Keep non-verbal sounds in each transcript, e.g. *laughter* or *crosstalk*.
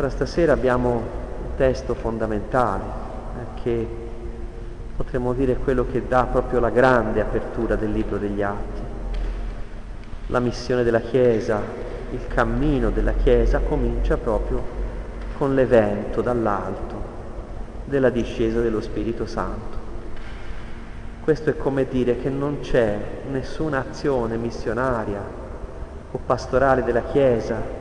Allora stasera abbiamo un testo fondamentale eh, che potremmo dire quello che dà proprio la grande apertura del libro degli Atti. La missione della Chiesa, il cammino della Chiesa comincia proprio con l'evento dall'alto della discesa dello Spirito Santo. Questo è come dire che non c'è nessuna azione missionaria o pastorale della Chiesa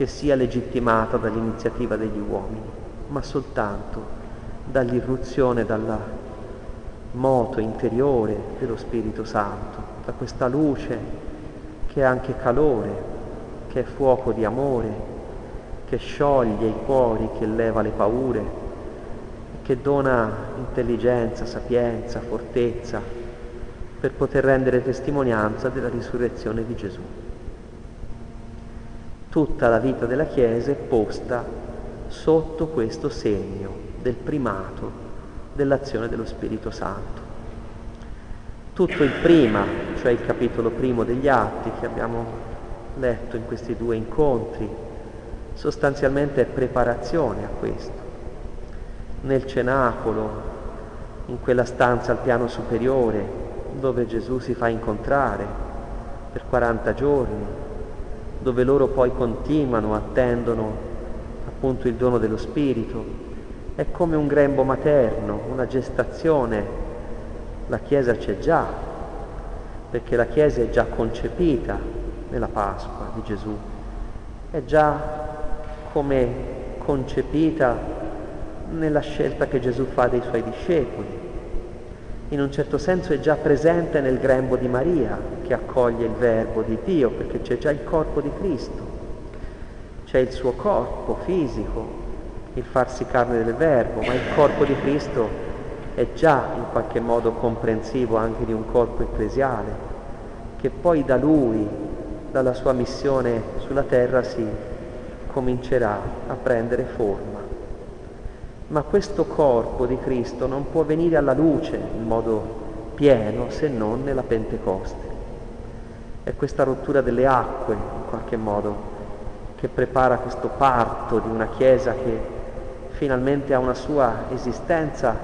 che sia legittimata dall'iniziativa degli uomini, ma soltanto dall'irruzione, dalla moto interiore dello Spirito Santo, da questa luce che è anche calore, che è fuoco di amore, che scioglie i cuori, che leva le paure, che dona intelligenza, sapienza, fortezza per poter rendere testimonianza della risurrezione di Gesù tutta la vita della Chiesa è posta sotto questo segno del primato dell'azione dello Spirito Santo. Tutto il prima, cioè il capitolo primo degli Atti che abbiamo letto in questi due incontri, sostanzialmente è preparazione a questo. Nel cenacolo, in quella stanza al piano superiore, dove Gesù si fa incontrare per 40 giorni, dove loro poi continuano, attendono appunto il dono dello Spirito. È come un grembo materno, una gestazione. La Chiesa c'è già, perché la Chiesa è già concepita nella Pasqua di Gesù, è già come concepita nella scelta che Gesù fa dei suoi discepoli in un certo senso è già presente nel grembo di Maria che accoglie il verbo di Dio, perché c'è già il corpo di Cristo, c'è il suo corpo fisico, il farsi carne del verbo, ma il corpo di Cristo è già in qualche modo comprensivo anche di un corpo ecclesiale, che poi da lui, dalla sua missione sulla terra, si comincerà a prendere forma ma questo corpo di Cristo non può venire alla luce in modo pieno se non nella Pentecoste. È questa rottura delle acque, in qualche modo, che prepara questo parto di una Chiesa che finalmente ha una sua esistenza,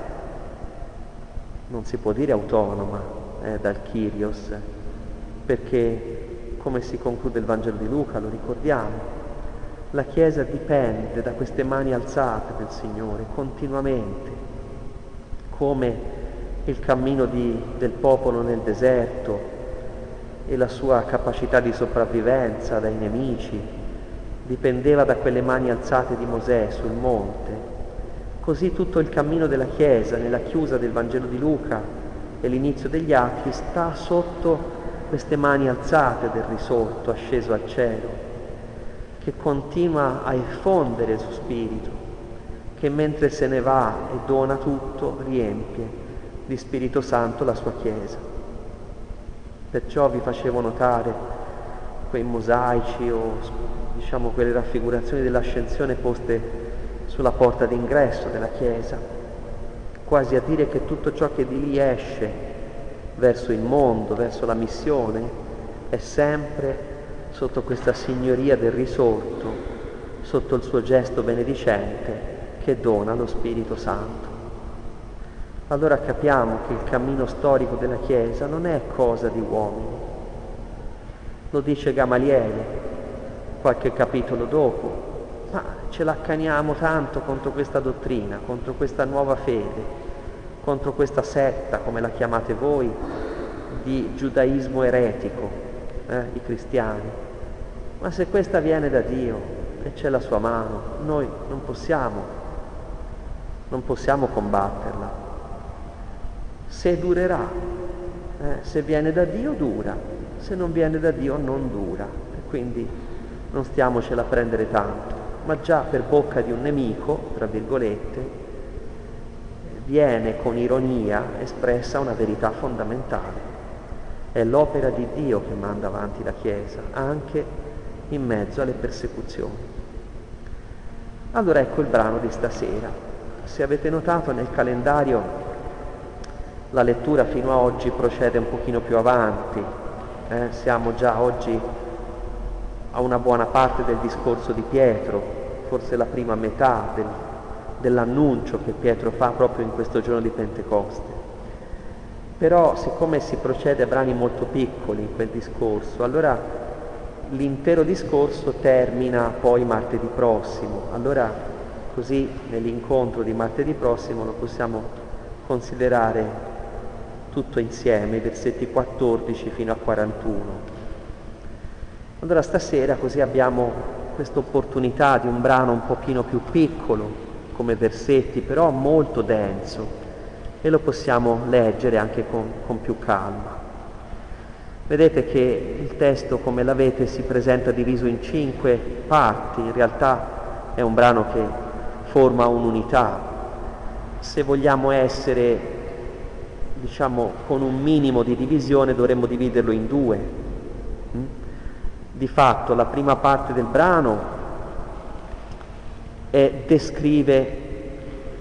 non si può dire autonoma eh, dal Kyrios, perché come si conclude il Vangelo di Luca, lo ricordiamo, la Chiesa dipende da queste mani alzate del Signore continuamente, come il cammino di, del popolo nel deserto e la sua capacità di sopravvivenza dai nemici dipendeva da quelle mani alzate di Mosè sul monte. Così tutto il cammino della Chiesa, nella chiusa del Vangelo di Luca e l'inizio degli Atti, sta sotto queste mani alzate del risorto asceso al cielo che continua a effondere il suo spirito, che mentre se ne va e dona tutto, riempie di Spirito Santo la sua Chiesa. Perciò vi facevo notare quei mosaici o diciamo quelle raffigurazioni dell'ascensione poste sulla porta d'ingresso della Chiesa, quasi a dire che tutto ciò che di lì esce verso il mondo, verso la missione, è sempre sotto questa signoria del risorto, sotto il suo gesto benedicente che dona lo Spirito Santo. Allora capiamo che il cammino storico della Chiesa non è cosa di uomini. Lo dice Gamaliele qualche capitolo dopo, ma ce l'accaniamo tanto contro questa dottrina, contro questa nuova fede, contro questa setta, come la chiamate voi, di giudaismo eretico, eh, i cristiani. Ma se questa viene da Dio e c'è la sua mano, noi non possiamo, non possiamo combatterla. Se durerà, eh, se viene da Dio dura, se non viene da Dio non dura. Quindi non stiamocela a prendere tanto, ma già per bocca di un nemico, tra virgolette, viene con ironia espressa una verità fondamentale. È l'opera di Dio che manda avanti la Chiesa, anche in mezzo alle persecuzioni. Allora ecco il brano di stasera. Se avete notato nel calendario la lettura fino a oggi procede un pochino più avanti, eh? siamo già oggi a una buona parte del discorso di Pietro forse la prima metà del, dell'annuncio che Pietro fa proprio in questo giorno di Pentecoste. Però siccome si procede a brani molto piccoli in quel discorso, allora l'intero discorso termina poi martedì prossimo. Allora così nell'incontro di martedì prossimo lo possiamo considerare tutto insieme, i versetti 14 fino a 41. Allora stasera così abbiamo questa opportunità di un brano un pochino più piccolo come versetti, però molto denso e lo possiamo leggere anche con, con più calma. Vedete che il testo come l'avete si presenta diviso in cinque parti, in realtà è un brano che forma un'unità. Se vogliamo essere, diciamo, con un minimo di divisione dovremmo dividerlo in due. Mm? Di fatto la prima parte del brano è, descrive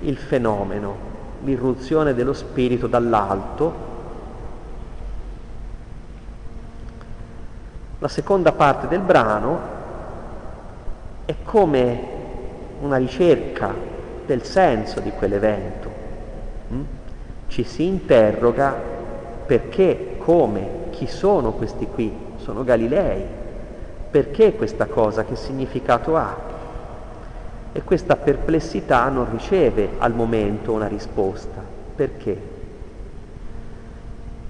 il fenomeno, l'irruzione dello spirito dall'alto. La seconda parte del brano è come una ricerca del senso di quell'evento. Ci si interroga perché, come, chi sono questi qui? Sono Galilei. Perché questa cosa? Che significato ha? e questa perplessità non riceve al momento una risposta. Perché?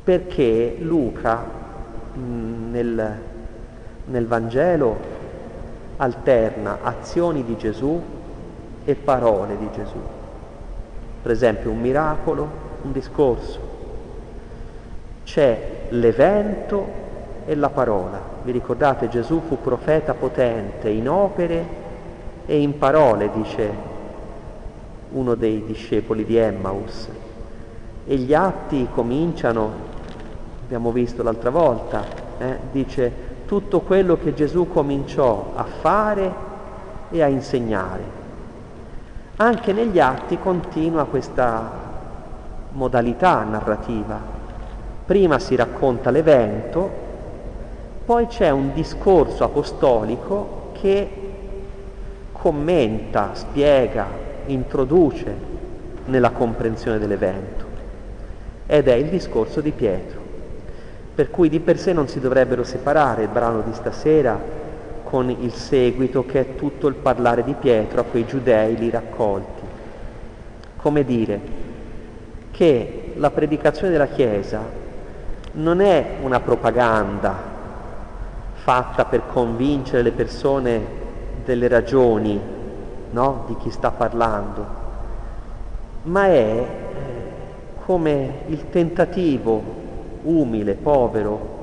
Perché Luca mm, nel, nel Vangelo alterna azioni di Gesù e parole di Gesù. Per esempio un miracolo, un discorso. C'è l'evento e la parola. Vi ricordate Gesù fu profeta potente in opere e in parole, dice uno dei discepoli di Emmaus. E gli atti cominciano, abbiamo visto l'altra volta, eh, dice tutto quello che Gesù cominciò a fare e a insegnare. Anche negli atti continua questa modalità narrativa. Prima si racconta l'evento, poi c'è un discorso apostolico che commenta, spiega, introduce nella comprensione dell'evento. Ed è il discorso di Pietro. Per cui di per sé non si dovrebbero separare il brano di stasera con il seguito che è tutto il parlare di Pietro a quei giudei lì raccolti. Come dire che la predicazione della Chiesa non è una propaganda fatta per convincere le persone delle ragioni no? di chi sta parlando, ma è eh, come il tentativo umile, povero,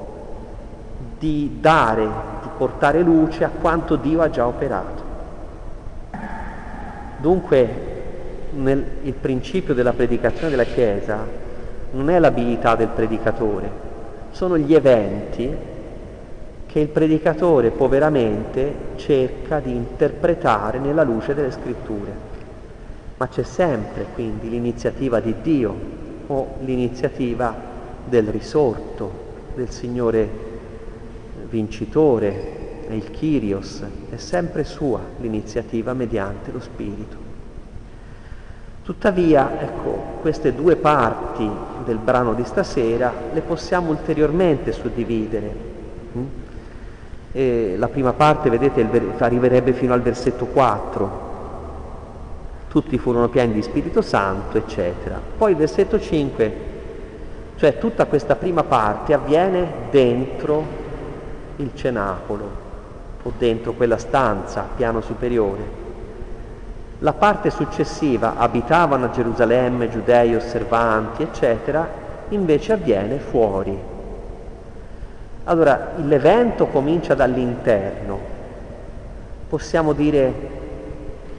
di dare, di portare luce a quanto Dio ha già operato. Dunque nel, il principio della predicazione della Chiesa non è l'abilità del predicatore, sono gli eventi che il predicatore poveramente cerca di interpretare nella luce delle scritture. Ma c'è sempre quindi l'iniziativa di Dio o l'iniziativa del risorto, del Signore vincitore, il Kyrios, è sempre sua l'iniziativa mediante lo Spirito. Tuttavia, ecco, queste due parti del brano di stasera le possiamo ulteriormente suddividere. Hm? E la prima parte, vedete, arriverebbe fino al versetto 4. Tutti furono pieni di Spirito Santo, eccetera. Poi il versetto 5, cioè tutta questa prima parte avviene dentro il cenacolo o dentro quella stanza, piano superiore. La parte successiva, abitavano a Gerusalemme giudei osservanti, eccetera, invece avviene fuori, allora, l'evento comincia dall'interno. Possiamo dire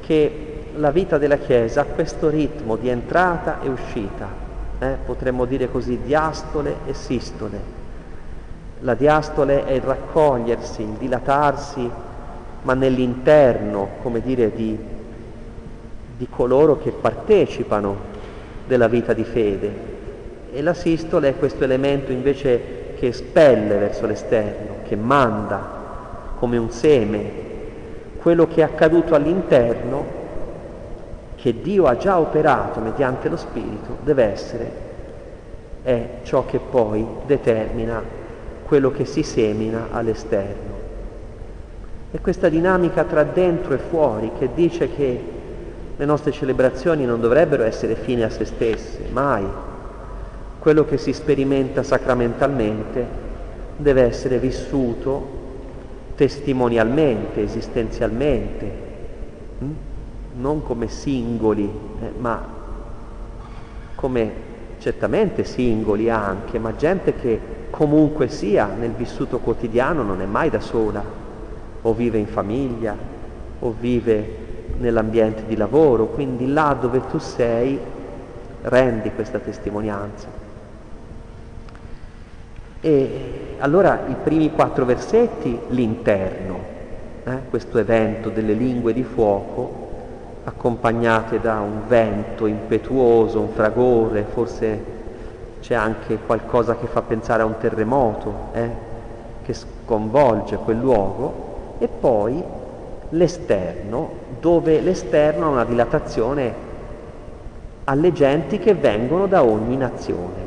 che la vita della Chiesa ha questo ritmo di entrata e uscita, eh? potremmo dire così diastole e sistole. La diastole è il raccogliersi, il dilatarsi, ma nell'interno, come dire, di, di coloro che partecipano della vita di fede. E la sistole è questo elemento invece che espelle verso l'esterno, che manda come un seme quello che è accaduto all'interno, che Dio ha già operato mediante lo Spirito, deve essere, è ciò che poi determina quello che si semina all'esterno. E questa dinamica tra dentro e fuori che dice che le nostre celebrazioni non dovrebbero essere fine a se stesse, mai. Quello che si sperimenta sacramentalmente deve essere vissuto testimonialmente, esistenzialmente, hm? non come singoli, eh, ma come certamente singoli anche, ma gente che comunque sia nel vissuto quotidiano non è mai da sola, o vive in famiglia, o vive nell'ambiente di lavoro, quindi là dove tu sei rendi questa testimonianza. E allora i primi quattro versetti, l'interno, eh, questo evento delle lingue di fuoco, accompagnate da un vento impetuoso, un fragore, forse c'è anche qualcosa che fa pensare a un terremoto, eh, che sconvolge quel luogo, e poi l'esterno, dove l'esterno ha una dilatazione alle genti che vengono da ogni nazione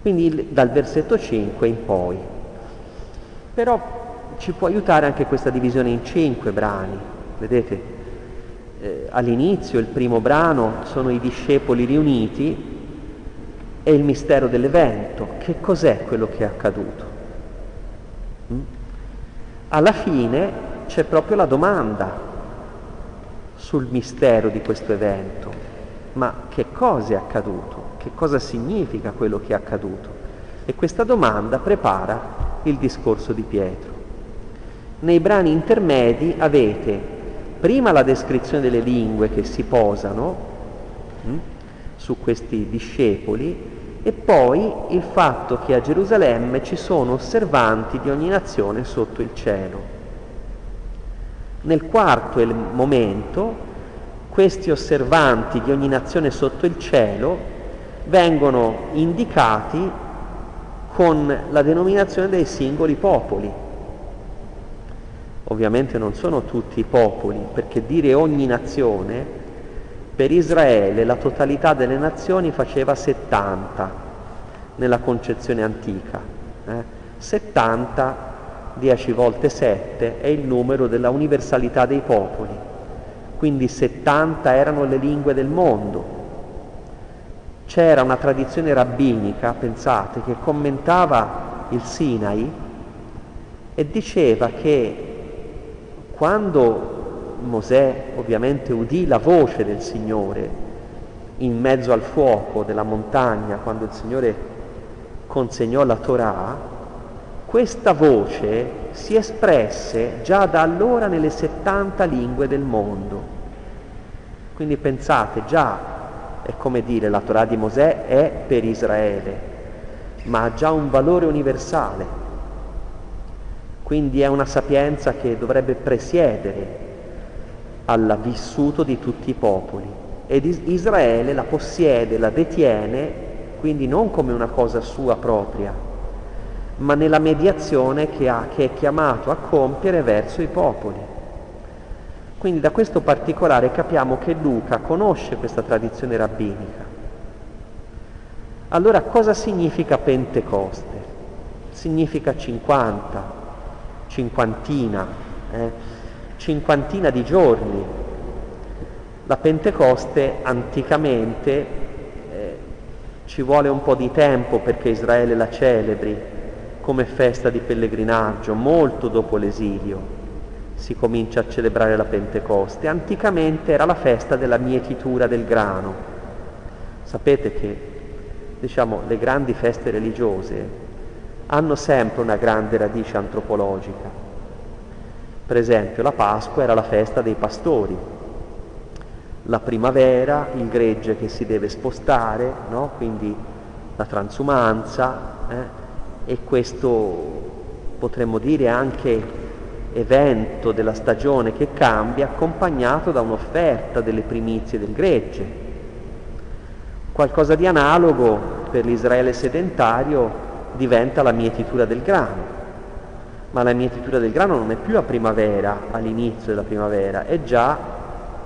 quindi dal versetto 5 in poi. Però ci può aiutare anche questa divisione in cinque brani, vedete? Eh, all'inizio il primo brano sono i discepoli riuniti e il mistero dell'evento. Che cos'è quello che è accaduto? Mm? Alla fine c'è proprio la domanda sul mistero di questo evento. Ma che cosa è accaduto? che cosa significa quello che è accaduto. E questa domanda prepara il discorso di Pietro. Nei brani intermedi avete prima la descrizione delle lingue che si posano mh, hm, su questi discepoli e poi il fatto che a Gerusalemme ci sono osservanti di ogni nazione sotto il cielo. Nel quarto momento, questi osservanti di ogni nazione sotto il cielo vengono indicati con la denominazione dei singoli popoli. Ovviamente non sono tutti i popoli, perché dire ogni nazione, per Israele la totalità delle nazioni faceva 70 nella concezione antica. Eh? 70, 10 volte 7, è il numero della universalità dei popoli. Quindi 70 erano le lingue del mondo, c'era una tradizione rabbinica, pensate, che commentava il Sinai e diceva che quando Mosè ovviamente udì la voce del Signore in mezzo al fuoco della montagna, quando il Signore consegnò la Torah, questa voce si espresse già da allora nelle 70 lingue del mondo. Quindi pensate, già è come dire la Torah di Mosè è per Israele, ma ha già un valore universale, quindi è una sapienza che dovrebbe presiedere al vissuto di tutti i popoli ed Israele la possiede, la detiene, quindi non come una cosa sua propria, ma nella mediazione che, ha, che è chiamato a compiere verso i popoli. Quindi da questo particolare capiamo che Luca conosce questa tradizione rabbinica. Allora cosa significa Pentecoste? Significa 50, cinquantina, eh? cinquantina di giorni. La Pentecoste anticamente eh, ci vuole un po' di tempo perché Israele la celebri come festa di pellegrinaggio, molto dopo l'esilio si comincia a celebrare la Pentecoste. Anticamente era la festa della mietitura del grano. Sapete che diciamo, le grandi feste religiose hanno sempre una grande radice antropologica. Per esempio la Pasqua era la festa dei pastori, la primavera il gregge che si deve spostare, no? quindi la transumanza, eh? E questo potremmo dire anche evento della stagione che cambia accompagnato da un'offerta delle primizie del gregge. Qualcosa di analogo per l'Israele sedentario diventa la mietitura del grano. ma la mietitura del grano non è più a primavera, all'inizio della primavera, è già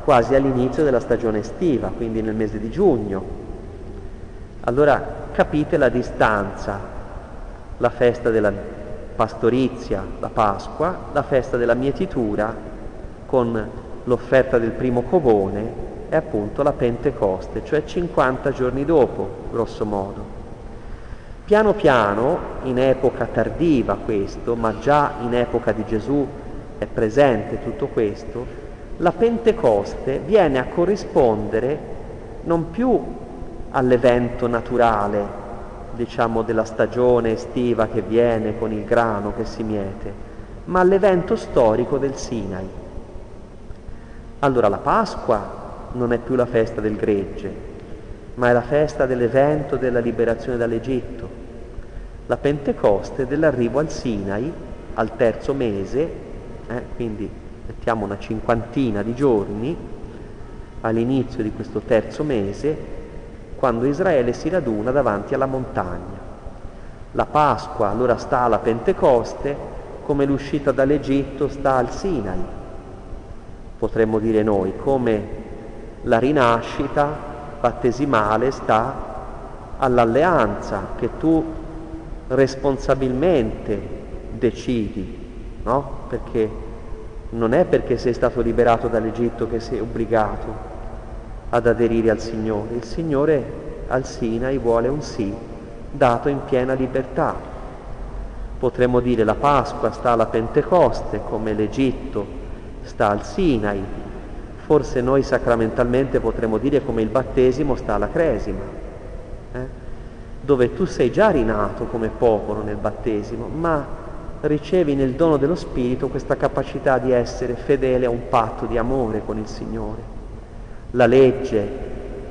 quasi all'inizio della stagione estiva, quindi nel mese di giugno. Allora capite la distanza, la festa della pastorizia, la Pasqua, la festa della mietitura con l'offerta del primo covone è appunto la Pentecoste, cioè 50 giorni dopo, grosso modo. Piano piano, in epoca tardiva questo, ma già in epoca di Gesù è presente tutto questo, la Pentecoste viene a corrispondere non più all'evento naturale, diciamo, della stagione estiva che viene con il grano che si miete, ma all'evento storico del Sinai. Allora la Pasqua non è più la festa del gregge, ma è la festa dell'evento della liberazione dall'Egitto, la Pentecoste dell'arrivo al Sinai al terzo mese, eh, quindi mettiamo una cinquantina di giorni all'inizio di questo terzo mese, quando Israele si raduna davanti alla montagna. La Pasqua allora sta alla Pentecoste come l'uscita dall'Egitto sta al Sinai, potremmo dire noi, come la rinascita battesimale sta all'alleanza che tu responsabilmente decidi, no? Perché non è perché sei stato liberato dall'Egitto che sei obbligato ad aderire al Signore. Il Signore al Sinai vuole un sì dato in piena libertà. Potremmo dire la Pasqua sta alla Pentecoste come l'Egitto sta al Sinai, forse noi sacramentalmente potremmo dire come il battesimo sta alla cresima, eh? dove tu sei già rinato come popolo nel battesimo, ma ricevi nel dono dello Spirito questa capacità di essere fedele a un patto di amore con il Signore. La legge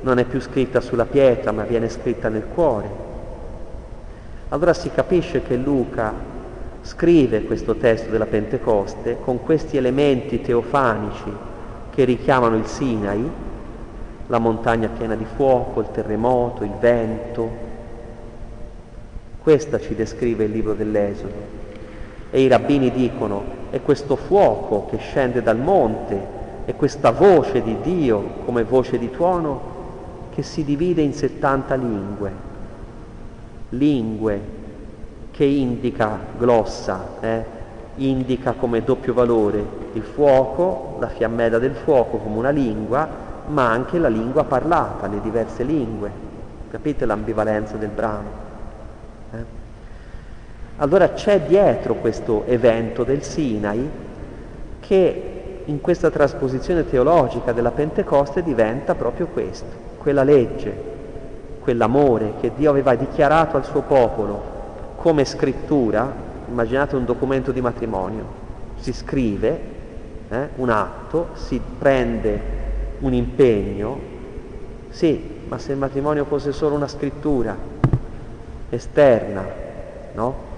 non è più scritta sulla pietra, ma viene scritta nel cuore. Allora si capisce che Luca scrive questo testo della Pentecoste con questi elementi teofanici che richiamano il Sinai, la montagna piena di fuoco, il terremoto, il vento. Questa ci descrive il libro dell'Esodo. E i rabbini dicono, è questo fuoco che scende dal monte, è questa voce di Dio come voce di tuono che si divide in 70 lingue, lingue che indica glossa, eh? indica come doppio valore il fuoco, la fiammella del fuoco come una lingua, ma anche la lingua parlata, le diverse lingue. Capite l'ambivalenza del brano? Eh? Allora c'è dietro questo evento del Sinai che in questa trasposizione teologica della Pentecoste diventa proprio questo, quella legge, quell'amore che Dio aveva dichiarato al suo popolo come scrittura, immaginate un documento di matrimonio, si scrive eh, un atto, si prende un impegno, sì, ma se il matrimonio fosse solo una scrittura esterna, no?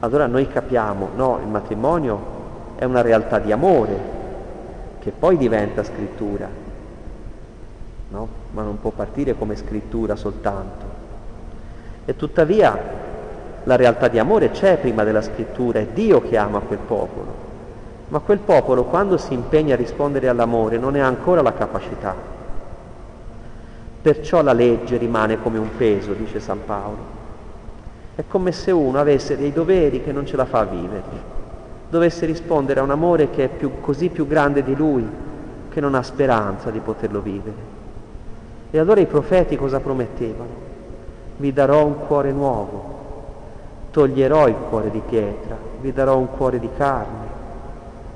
Allora noi capiamo, no, il matrimonio è una realtà di amore che poi diventa scrittura, no? Ma non può partire come scrittura soltanto. E tuttavia la realtà di amore c'è prima della scrittura, è Dio che ama quel popolo. Ma quel popolo quando si impegna a rispondere all'amore non ne ha ancora la capacità. Perciò la legge rimane come un peso, dice San Paolo. È come se uno avesse dei doveri che non ce la fa a vivere, dovesse rispondere a un amore che è più, così più grande di lui che non ha speranza di poterlo vivere. E allora i profeti cosa promettevano? Vi darò un cuore nuovo, toglierò il cuore di pietra, vi darò un cuore di carne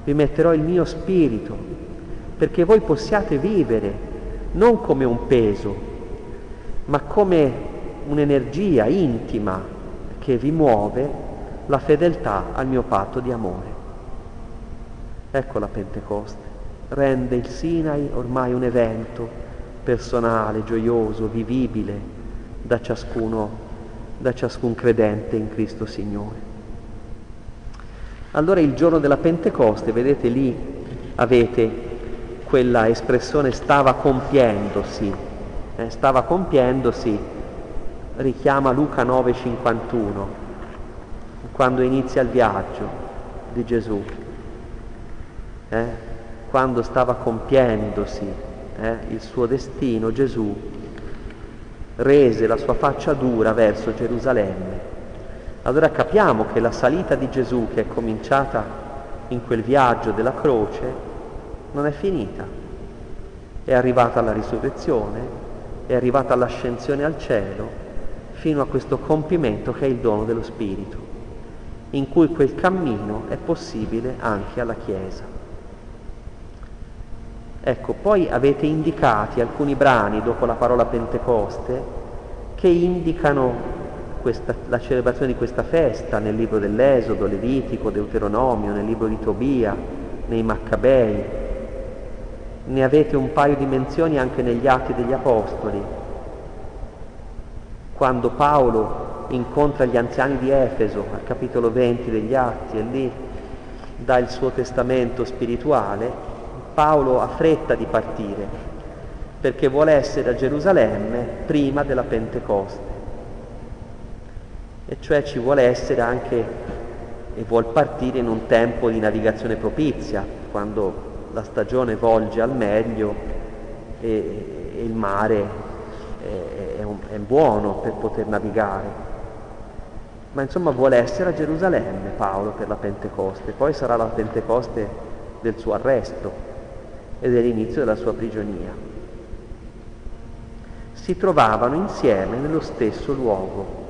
vi metterò il mio spirito, perché voi possiate vivere non come un peso, ma come un'energia intima che vi muove la fedeltà al mio patto di amore. Ecco la Pentecoste, rende il Sinai ormai un evento personale, gioioso, vivibile da ciascuno, da ciascun credente in Cristo Signore. Allora il giorno della Pentecoste, vedete lì avete quella espressione stava compiendosi, eh, stava compiendosi, richiama Luca 9,51, quando inizia il viaggio. di Gesù, eh? quando stava compiendosi eh, il suo destino, Gesù rese la sua faccia dura verso Gerusalemme. Allora capiamo che la salita di Gesù che è cominciata in quel viaggio della croce non è finita, è arrivata alla risurrezione, è arrivata all'ascensione al cielo, fino a questo compimento che è il dono dello Spirito, in cui quel cammino è possibile anche alla Chiesa. Ecco, poi avete indicati alcuni brani dopo la parola Pentecoste che indicano questa, la celebrazione di questa festa nel libro dell'Esodo, Levitico, Deuteronomio, nel libro di Tobia, nei Maccabei. Ne avete un paio di menzioni anche negli Atti degli Apostoli, quando Paolo incontra gli anziani di Efeso, al capitolo 20 degli Atti, e lì dà il suo testamento spirituale, Paolo ha fretta di partire perché vuole essere a Gerusalemme prima della Pentecoste. E cioè ci vuole essere anche e vuol partire in un tempo di navigazione propizia, quando la stagione volge al meglio e, e il mare è, è, un, è buono per poter navigare. Ma insomma vuole essere a Gerusalemme Paolo per la Pentecoste, poi sarà la Pentecoste del suo arresto e dell'inizio della sua prigionia. Si trovavano insieme nello stesso luogo.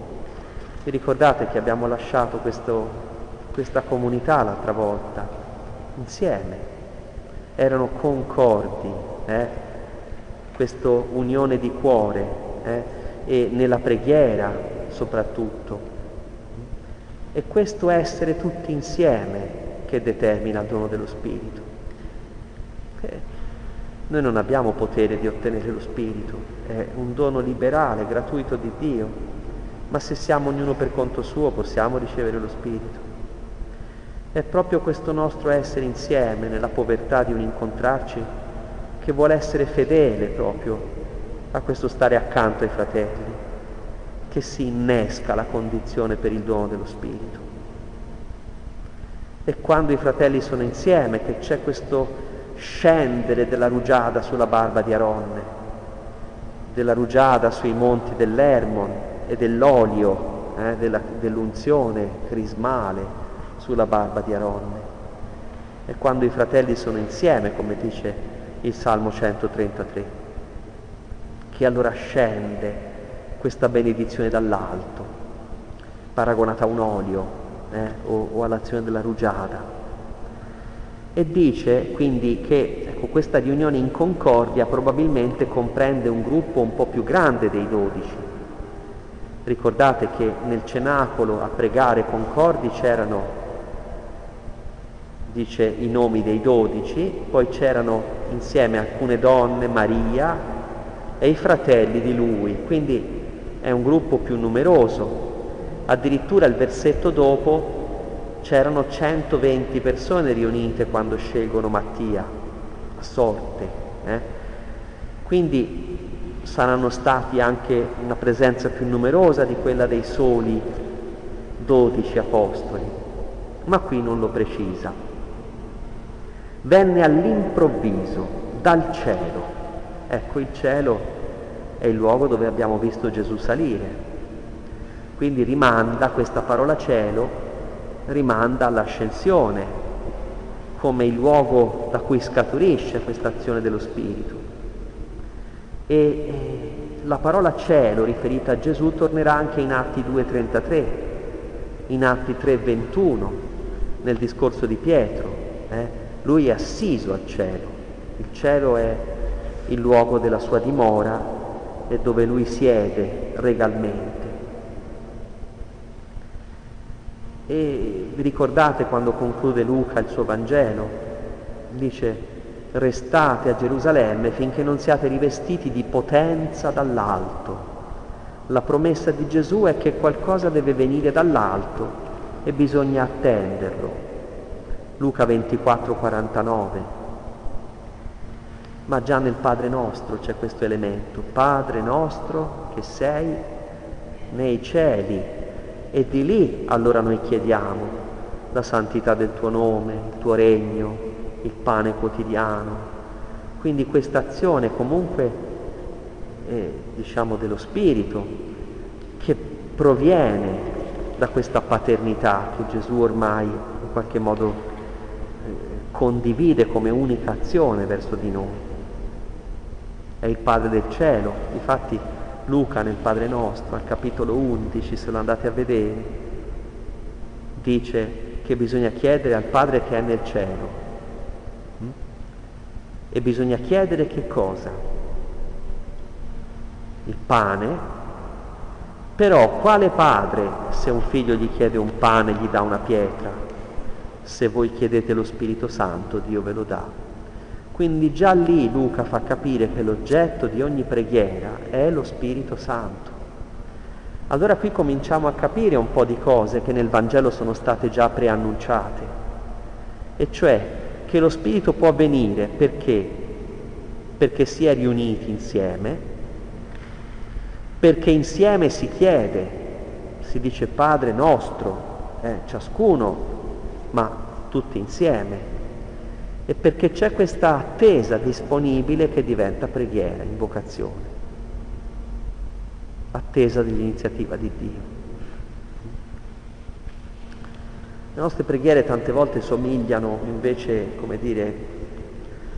Vi ricordate che abbiamo lasciato questo, questa comunità l'altra volta? Insieme. Erano concordi, eh? questa unione di cuore eh? e nella preghiera soprattutto. E questo essere tutti insieme che determina il dono dello Spirito. Noi non abbiamo potere di ottenere lo Spirito, è un dono liberale, gratuito di Dio, ma se siamo ognuno per conto suo possiamo ricevere lo Spirito. È proprio questo nostro essere insieme nella povertà di un incontrarci che vuole essere fedele proprio a questo stare accanto ai fratelli, che si innesca la condizione per il dono dello Spirito. E quando i fratelli sono insieme, che c'è questo scendere della rugiada sulla barba di Aronne, della rugiada sui monti dell'Ermon e dell'olio, eh, della, dell'unzione crismale sulla barba di Aronne. E quando i fratelli sono insieme, come dice il Salmo 133, che allora scende questa benedizione dall'alto, paragonata a un olio eh, o, o all'azione della rugiada e dice quindi che ecco, questa riunione in concordia probabilmente comprende un gruppo un po' più grande dei dodici. Ricordate che nel cenacolo a pregare concordi c'erano, dice, i nomi dei dodici, poi c'erano insieme alcune donne, Maria e i fratelli di lui, quindi è un gruppo più numeroso. Addirittura il versetto dopo c'erano 120 persone riunite quando scelgono Mattia, a sorte. Eh? Quindi saranno stati anche una presenza più numerosa di quella dei soli 12 apostoli, ma qui non lo precisa. Venne all'improvviso dal cielo. Ecco, il cielo è il luogo dove abbiamo visto Gesù salire. Quindi rimanda questa parola cielo rimanda all'ascensione come il luogo da cui scaturisce questa azione dello Spirito. E eh, la parola cielo riferita a Gesù tornerà anche in Atti 2.33, in Atti 3.21, nel discorso di Pietro. Eh? Lui è assiso al cielo, il cielo è il luogo della sua dimora e dove lui siede regalmente. E vi ricordate quando conclude Luca il suo Vangelo? Dice, restate a Gerusalemme finché non siate rivestiti di potenza dall'alto. La promessa di Gesù è che qualcosa deve venire dall'alto e bisogna attenderlo. Luca 24, 49. Ma già nel Padre nostro c'è questo elemento. Padre nostro che sei nei cieli e di lì allora noi chiediamo la santità del tuo nome, il tuo regno, il pane quotidiano. Quindi questa azione comunque, eh, diciamo, dello Spirito, che proviene da questa paternità che Gesù ormai in qualche modo eh, condivide come unica azione verso di noi. È il Padre del cielo, infatti Luca nel Padre nostro, al capitolo 11, se lo andate a vedere, dice che bisogna chiedere al Padre che è nel cielo. Mm? E bisogna chiedere che cosa? Il pane. Però quale padre, se un figlio gli chiede un pane, gli dà una pietra? Se voi chiedete lo Spirito Santo, Dio ve lo dà. Quindi già lì Luca fa capire che l'oggetto di ogni preghiera è lo Spirito Santo. Allora qui cominciamo a capire un po' di cose che nel Vangelo sono state già preannunciate, e cioè che lo Spirito può venire perché? Perché si è riuniti insieme, perché insieme si chiede, si dice Padre nostro, eh, ciascuno, ma tutti insieme, e perché c'è questa attesa disponibile che diventa preghiera, invocazione attesa dell'iniziativa di Dio. Le nostre preghiere tante volte somigliano invece, come dire,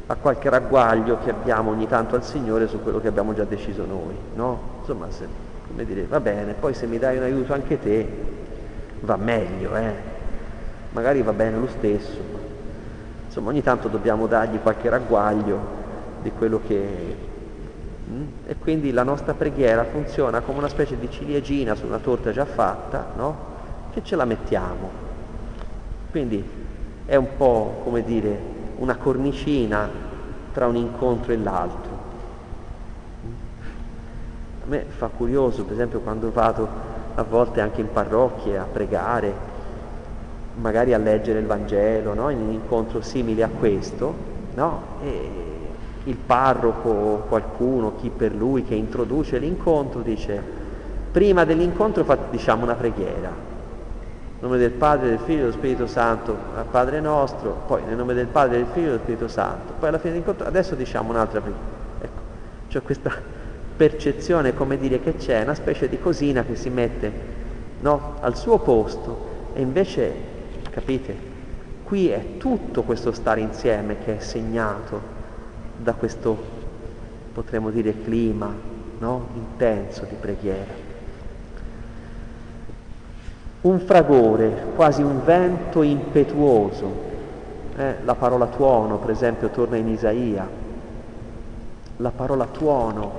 a qualche ragguaglio che abbiamo ogni tanto al Signore su quello che abbiamo già deciso noi, no? Insomma, se, come dire, va bene, poi se mi dai un aiuto anche te, va meglio, eh? Magari va bene lo stesso, insomma ogni tanto dobbiamo dargli qualche ragguaglio di quello che Mm? E quindi la nostra preghiera funziona come una specie di ciliegina su una torta già fatta, no? Che ce la mettiamo. Quindi è un po' come dire una cornicina tra un incontro e l'altro. A me fa curioso, per esempio, quando vado a volte anche in parrocchie a pregare, magari a leggere il Vangelo, no? in un incontro simile a questo, no? E il parroco o qualcuno, chi per lui che introduce l'incontro, dice prima dell'incontro diciamo una preghiera. Nel nome del Padre, del Figlio e dello Spirito Santo, al Padre nostro, poi nel nome del Padre, del Figlio e dello Spirito Santo. Poi alla fine dell'incontro adesso diciamo un'altra preghiera. Ecco, c'è questa *laughs* percezione, come dire, che c'è una specie di cosina che si mette no, al suo posto e invece, capite, qui è tutto questo stare insieme che è segnato da questo, potremmo dire, clima no? intenso di preghiera. Un fragore, quasi un vento impetuoso. Eh? La parola tuono, per esempio, torna in Isaia. La parola tuono,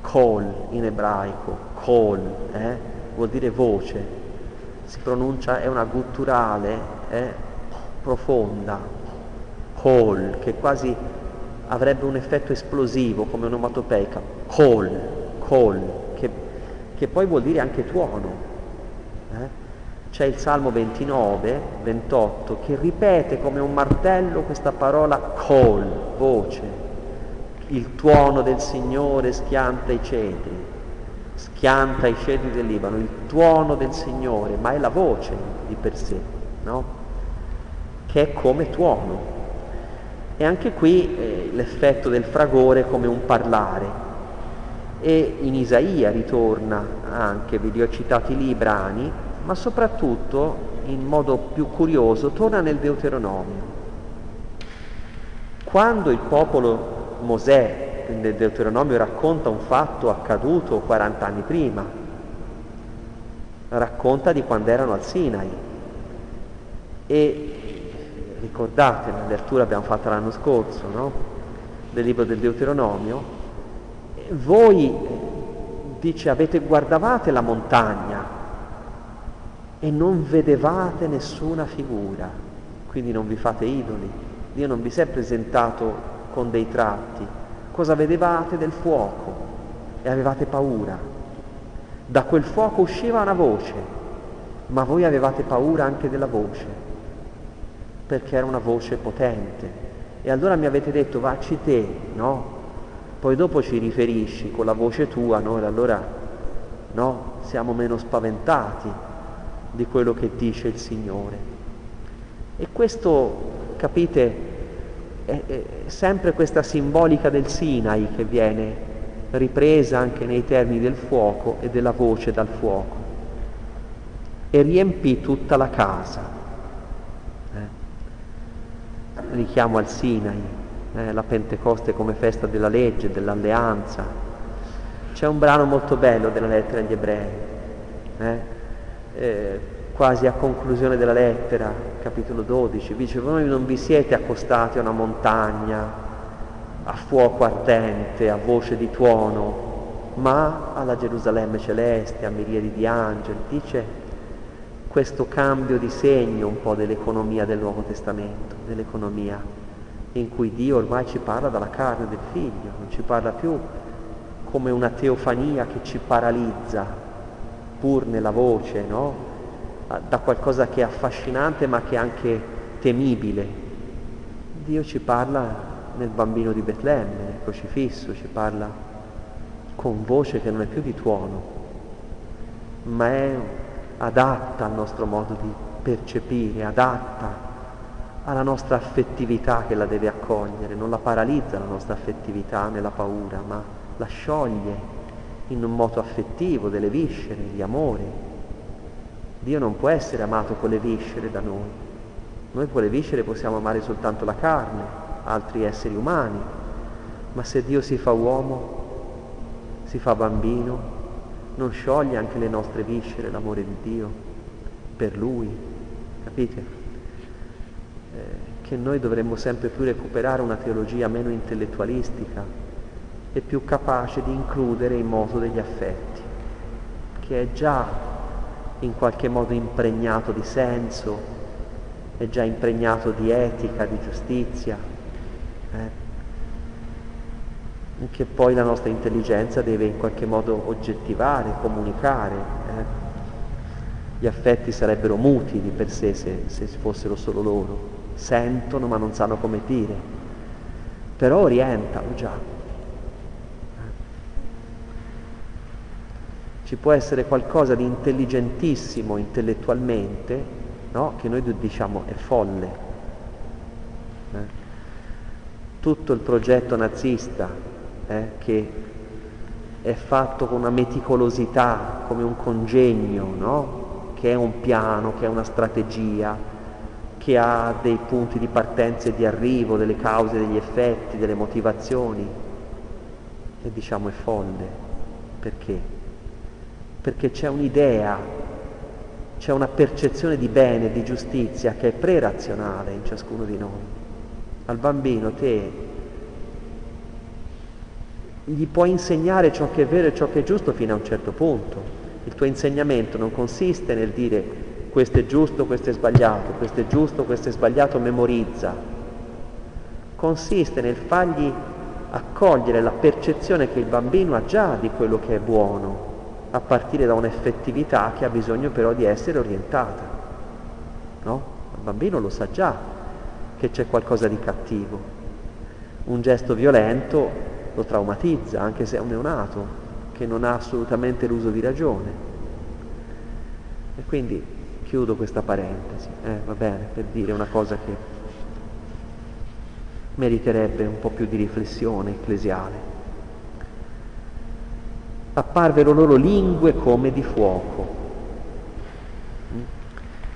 kol in ebraico, kol, eh? vuol dire voce, si pronuncia, è una gutturale eh? profonda, kol, che quasi avrebbe un effetto esplosivo come onomatopeica, call, call, che, che poi vuol dire anche tuono. Eh? C'è il Salmo 29, 28, che ripete come un martello questa parola call, voce. Il tuono del Signore schianta i cedri, schianta i cedri del Libano, il tuono del Signore, ma è la voce di per sé, no? Che è come tuono, e anche qui eh, l'effetto del fragore come un parlare. E in Isaia ritorna anche, vi ho citati lì i brani, ma soprattutto in modo più curioso torna nel Deuteronomio. Quando il popolo Mosè nel Deuteronomio racconta un fatto accaduto 40 anni prima, racconta di quando erano al Sinai e ricordate la lettura abbiamo fatto l'anno scorso, no? del libro del Deuteronomio, voi, dice, avete guardavate la montagna e non vedevate nessuna figura, quindi non vi fate idoli. Dio non vi si è presentato con dei tratti. Cosa vedevate del fuoco e avevate paura. Da quel fuoco usciva una voce, ma voi avevate paura anche della voce perché era una voce potente. E allora mi avete detto vacci te, no? Poi dopo ci riferisci con la voce tua, no? E allora no, siamo meno spaventati di quello che dice il Signore. E questo, capite, è, è sempre questa simbolica del Sinai che viene ripresa anche nei termini del fuoco e della voce dal fuoco. E riempì tutta la casa. Eh? Richiamo al Sinai, eh? la Pentecoste come festa della legge, dell'alleanza. C'è un brano molto bello della lettera agli ebrei, eh? Quasi a conclusione della lettera, capitolo 12, dice voi non vi siete accostati a una montagna, a fuoco ardente, a voce di tuono, ma alla Gerusalemme celeste, a miriadi di angeli. Dice questo cambio di segno un po' dell'economia del Nuovo Testamento, dell'economia in cui Dio ormai ci parla dalla carne del figlio, non ci parla più come una teofania che ci paralizza, pur nella voce, no? Da qualcosa che è affascinante ma che è anche temibile. Dio ci parla nel bambino di Betlemme, nel crocifisso, ci parla con voce che non è più di tuono, ma è adatta al nostro modo di percepire, adatta alla nostra affettività che la deve accogliere, non la paralizza la nostra affettività nella paura, ma la scioglie in un moto affettivo delle viscere, di amore. Dio non può essere amato con le viscere da noi. Noi con le viscere possiamo amare soltanto la carne, altri esseri umani, ma se Dio si fa uomo, si fa bambino, non scioglie anche le nostre viscere l'amore di Dio per Lui, capite? Eh, che noi dovremmo sempre più recuperare una teologia meno intellettualistica e più capace di includere il moto degli affetti, che è già in qualche modo impregnato di senso, è già impregnato di etica, di giustizia, eh, che poi la nostra intelligenza deve in qualche modo oggettivare, comunicare. Eh. Gli affetti sarebbero muti di per sé se, se fossero solo loro, sentono ma non sanno come dire, però orientano già. Ci può essere qualcosa di intelligentissimo intellettualmente, no? che noi diciamo è folle. Eh tutto il progetto nazista eh, che è fatto con una meticolosità, come un congegno, no? che è un piano, che è una strategia, che ha dei punti di partenza e di arrivo, delle cause, degli effetti, delle motivazioni. E diciamo è folle. Perché? Perché c'è un'idea, c'è una percezione di bene, di giustizia che è pre-razionale in ciascuno di noi al bambino te gli puoi insegnare ciò che è vero e ciò che è giusto fino a un certo punto. Il tuo insegnamento non consiste nel dire questo è giusto, questo è sbagliato, questo è giusto, questo è sbagliato, memorizza. Consiste nel fargli accogliere la percezione che il bambino ha già di quello che è buono, a partire da un'effettività che ha bisogno però di essere orientata. No? Il bambino lo sa già, che c'è qualcosa di cattivo. Un gesto violento lo traumatizza, anche se è un neonato, che non ha assolutamente l'uso di ragione. E quindi chiudo questa parentesi, eh, va bene, per dire una cosa che meriterebbe un po' più di riflessione ecclesiale. Apparvero loro lingue come di fuoco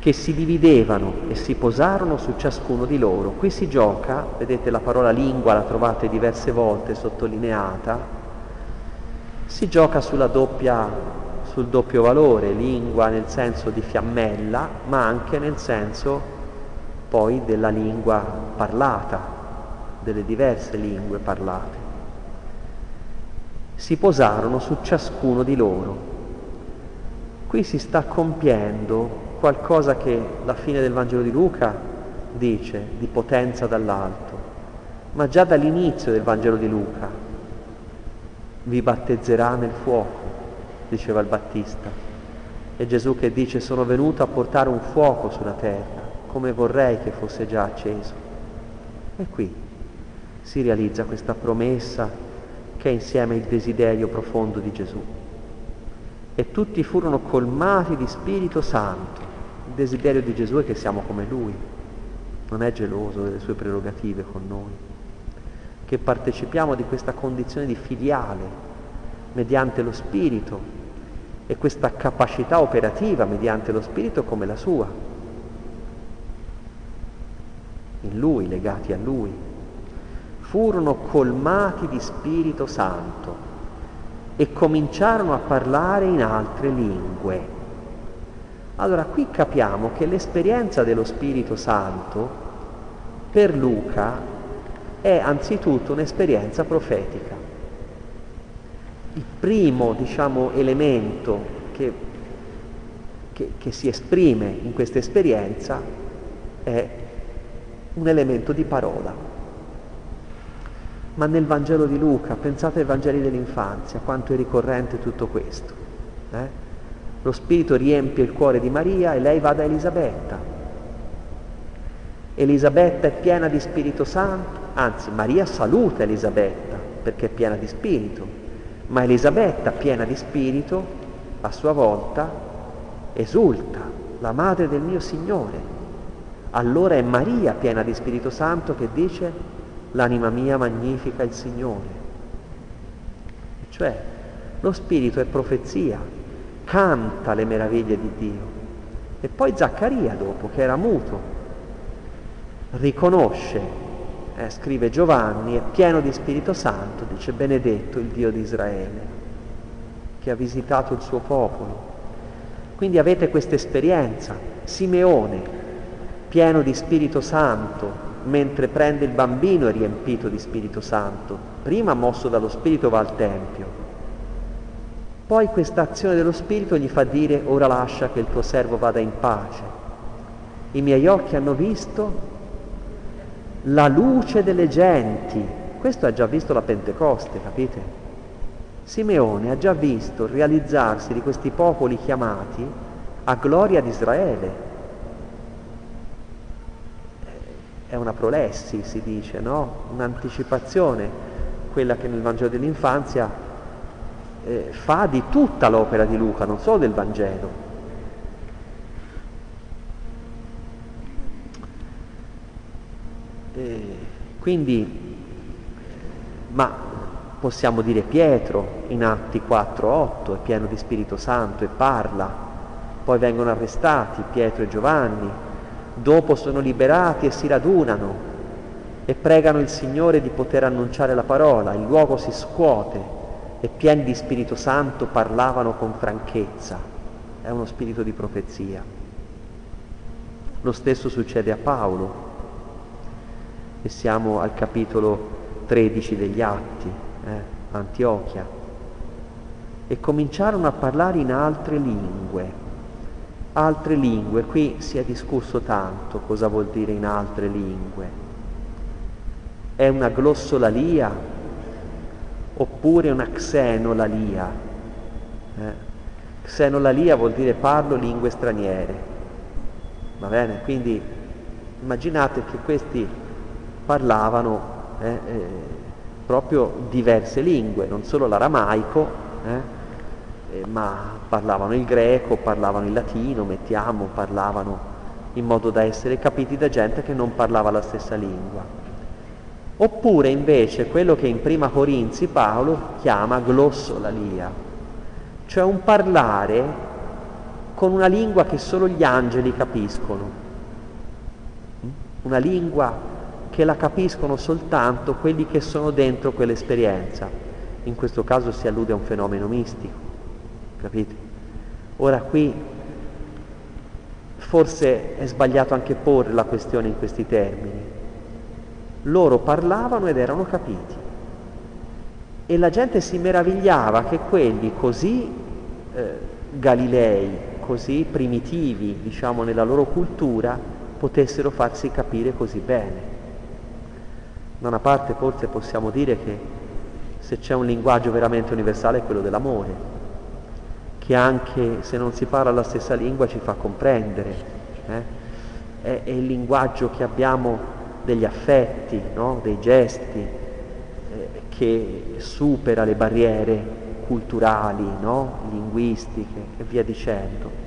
che si dividevano e si posarono su ciascuno di loro. Qui si gioca, vedete la parola lingua la trovate diverse volte sottolineata, si gioca doppia, sul doppio valore, lingua nel senso di fiammella, ma anche nel senso poi della lingua parlata, delle diverse lingue parlate. Si posarono su ciascuno di loro. Qui si sta compiendo qualcosa che la fine del Vangelo di Luca dice di potenza dall'alto, ma già dall'inizio del Vangelo di Luca vi battezzerà nel fuoco, diceva il Battista. E Gesù che dice sono venuto a portare un fuoco sulla terra, come vorrei che fosse già acceso. E qui si realizza questa promessa che è insieme il desiderio profondo di Gesù. E tutti furono colmati di Spirito Santo il desiderio di Gesù è che siamo come Lui, non è geloso delle sue prerogative con noi, che partecipiamo di questa condizione di filiale mediante lo Spirito e questa capacità operativa mediante lo Spirito come la sua, in Lui, legati a Lui. Furono colmati di Spirito Santo e cominciarono a parlare in altre lingue. Allora qui capiamo che l'esperienza dello Spirito Santo per Luca è anzitutto un'esperienza profetica. Il primo diciamo, elemento che, che, che si esprime in questa esperienza è un elemento di parola. Ma nel Vangelo di Luca, pensate ai Vangeli dell'infanzia, quanto è ricorrente tutto questo. Eh? Lo Spirito riempie il cuore di Maria e lei va da Elisabetta. Elisabetta è piena di Spirito Santo, anzi Maria saluta Elisabetta perché è piena di Spirito, ma Elisabetta piena di Spirito a sua volta esulta, la madre del mio Signore. Allora è Maria piena di Spirito Santo che dice l'anima mia magnifica il Signore. Cioè, lo Spirito è profezia, canta le meraviglie di Dio. E poi Zaccaria, dopo, che era muto, riconosce, eh, scrive Giovanni, è pieno di Spirito Santo, dice benedetto il Dio di Israele, che ha visitato il suo popolo. Quindi avete questa esperienza. Simeone, pieno di Spirito Santo, mentre prende il bambino è riempito di Spirito Santo, prima mosso dallo Spirito va al Tempio, poi questa azione dello Spirito gli fa dire ora lascia che il tuo servo vada in pace. I miei occhi hanno visto la luce delle genti, questo ha già visto la Pentecoste, capite? Simeone ha già visto realizzarsi di questi popoli chiamati a gloria di Israele, è una prolessi, si dice, no? un'anticipazione, quella che nel Vangelo dell'infanzia eh, fa di tutta l'opera di Luca, non solo del Vangelo. E quindi, ma possiamo dire Pietro in Atti 4-8 è pieno di Spirito Santo e parla, poi vengono arrestati Pietro e Giovanni, dopo sono liberati e si radunano e pregano il Signore di poter annunciare la parola, il luogo si scuote e pieni di Spirito Santo parlavano con franchezza, è uno spirito di profezia. Lo stesso succede a Paolo. E siamo al capitolo 13 degli Atti, eh, Antiochia, e cominciarono a parlare in altre lingue altre lingue, qui si è discusso tanto cosa vuol dire in altre lingue. È una glossolalia oppure una xenolalia? Eh? Xenolalia vuol dire parlo lingue straniere, va bene? Quindi immaginate che questi parlavano eh, eh, proprio diverse lingue, non solo l'aramaico, eh, eh, ma parlavano il greco, parlavano il latino, mettiamo, parlavano in modo da essere capiti da gente che non parlava la stessa lingua. Oppure invece quello che in prima Corinzi Paolo chiama glossolalia, cioè un parlare con una lingua che solo gli angeli capiscono, una lingua che la capiscono soltanto quelli che sono dentro quell'esperienza. In questo caso si allude a un fenomeno mistico capite? Ora qui forse è sbagliato anche porre la questione in questi termini. Loro parlavano ed erano capiti e la gente si meravigliava che quelli così eh, galilei, così primitivi, diciamo, nella loro cultura, potessero farsi capire così bene. Da una parte forse possiamo dire che se c'è un linguaggio veramente universale è quello dell'amore, che anche se non si parla la stessa lingua ci fa comprendere. Eh? È, è, il linguaggio che abbiamo degli affetti, no? dei gesti, eh, che supera le barriere culturali, no? linguistiche e via dicendo.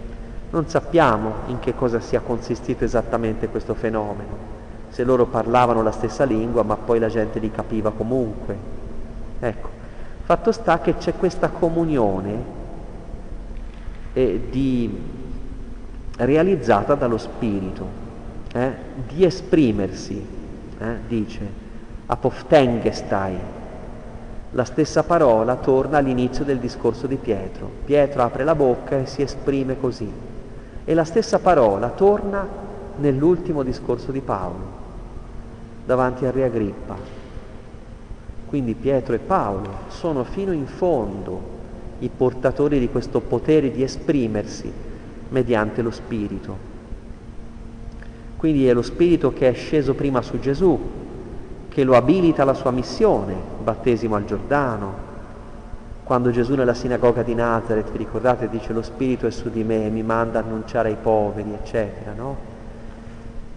Non sappiamo in che cosa sia consistito esattamente questo fenomeno, se loro parlavano la stessa lingua, ma poi la gente li capiva comunque. Ecco, fatto sta che c'è questa comunione eh, di, realizzata dallo Spirito, eh, di esprimersi, eh, dice, apoftengestai. La stessa parola torna all'inizio del discorso di Pietro. Pietro apre la bocca e si esprime così. E la stessa parola torna nell'ultimo discorso di Paolo, davanti a Re Agrippa. Quindi Pietro e Paolo sono fino in fondo i portatori di questo potere di esprimersi mediante lo Spirito. Quindi è lo Spirito che è sceso prima su Gesù, che lo abilita alla sua missione, battesimo al Giordano. Quando Gesù nella sinagoga di Nazareth, vi ricordate, dice lo Spirito è su di me, mi manda a annunciare ai poveri, eccetera, no?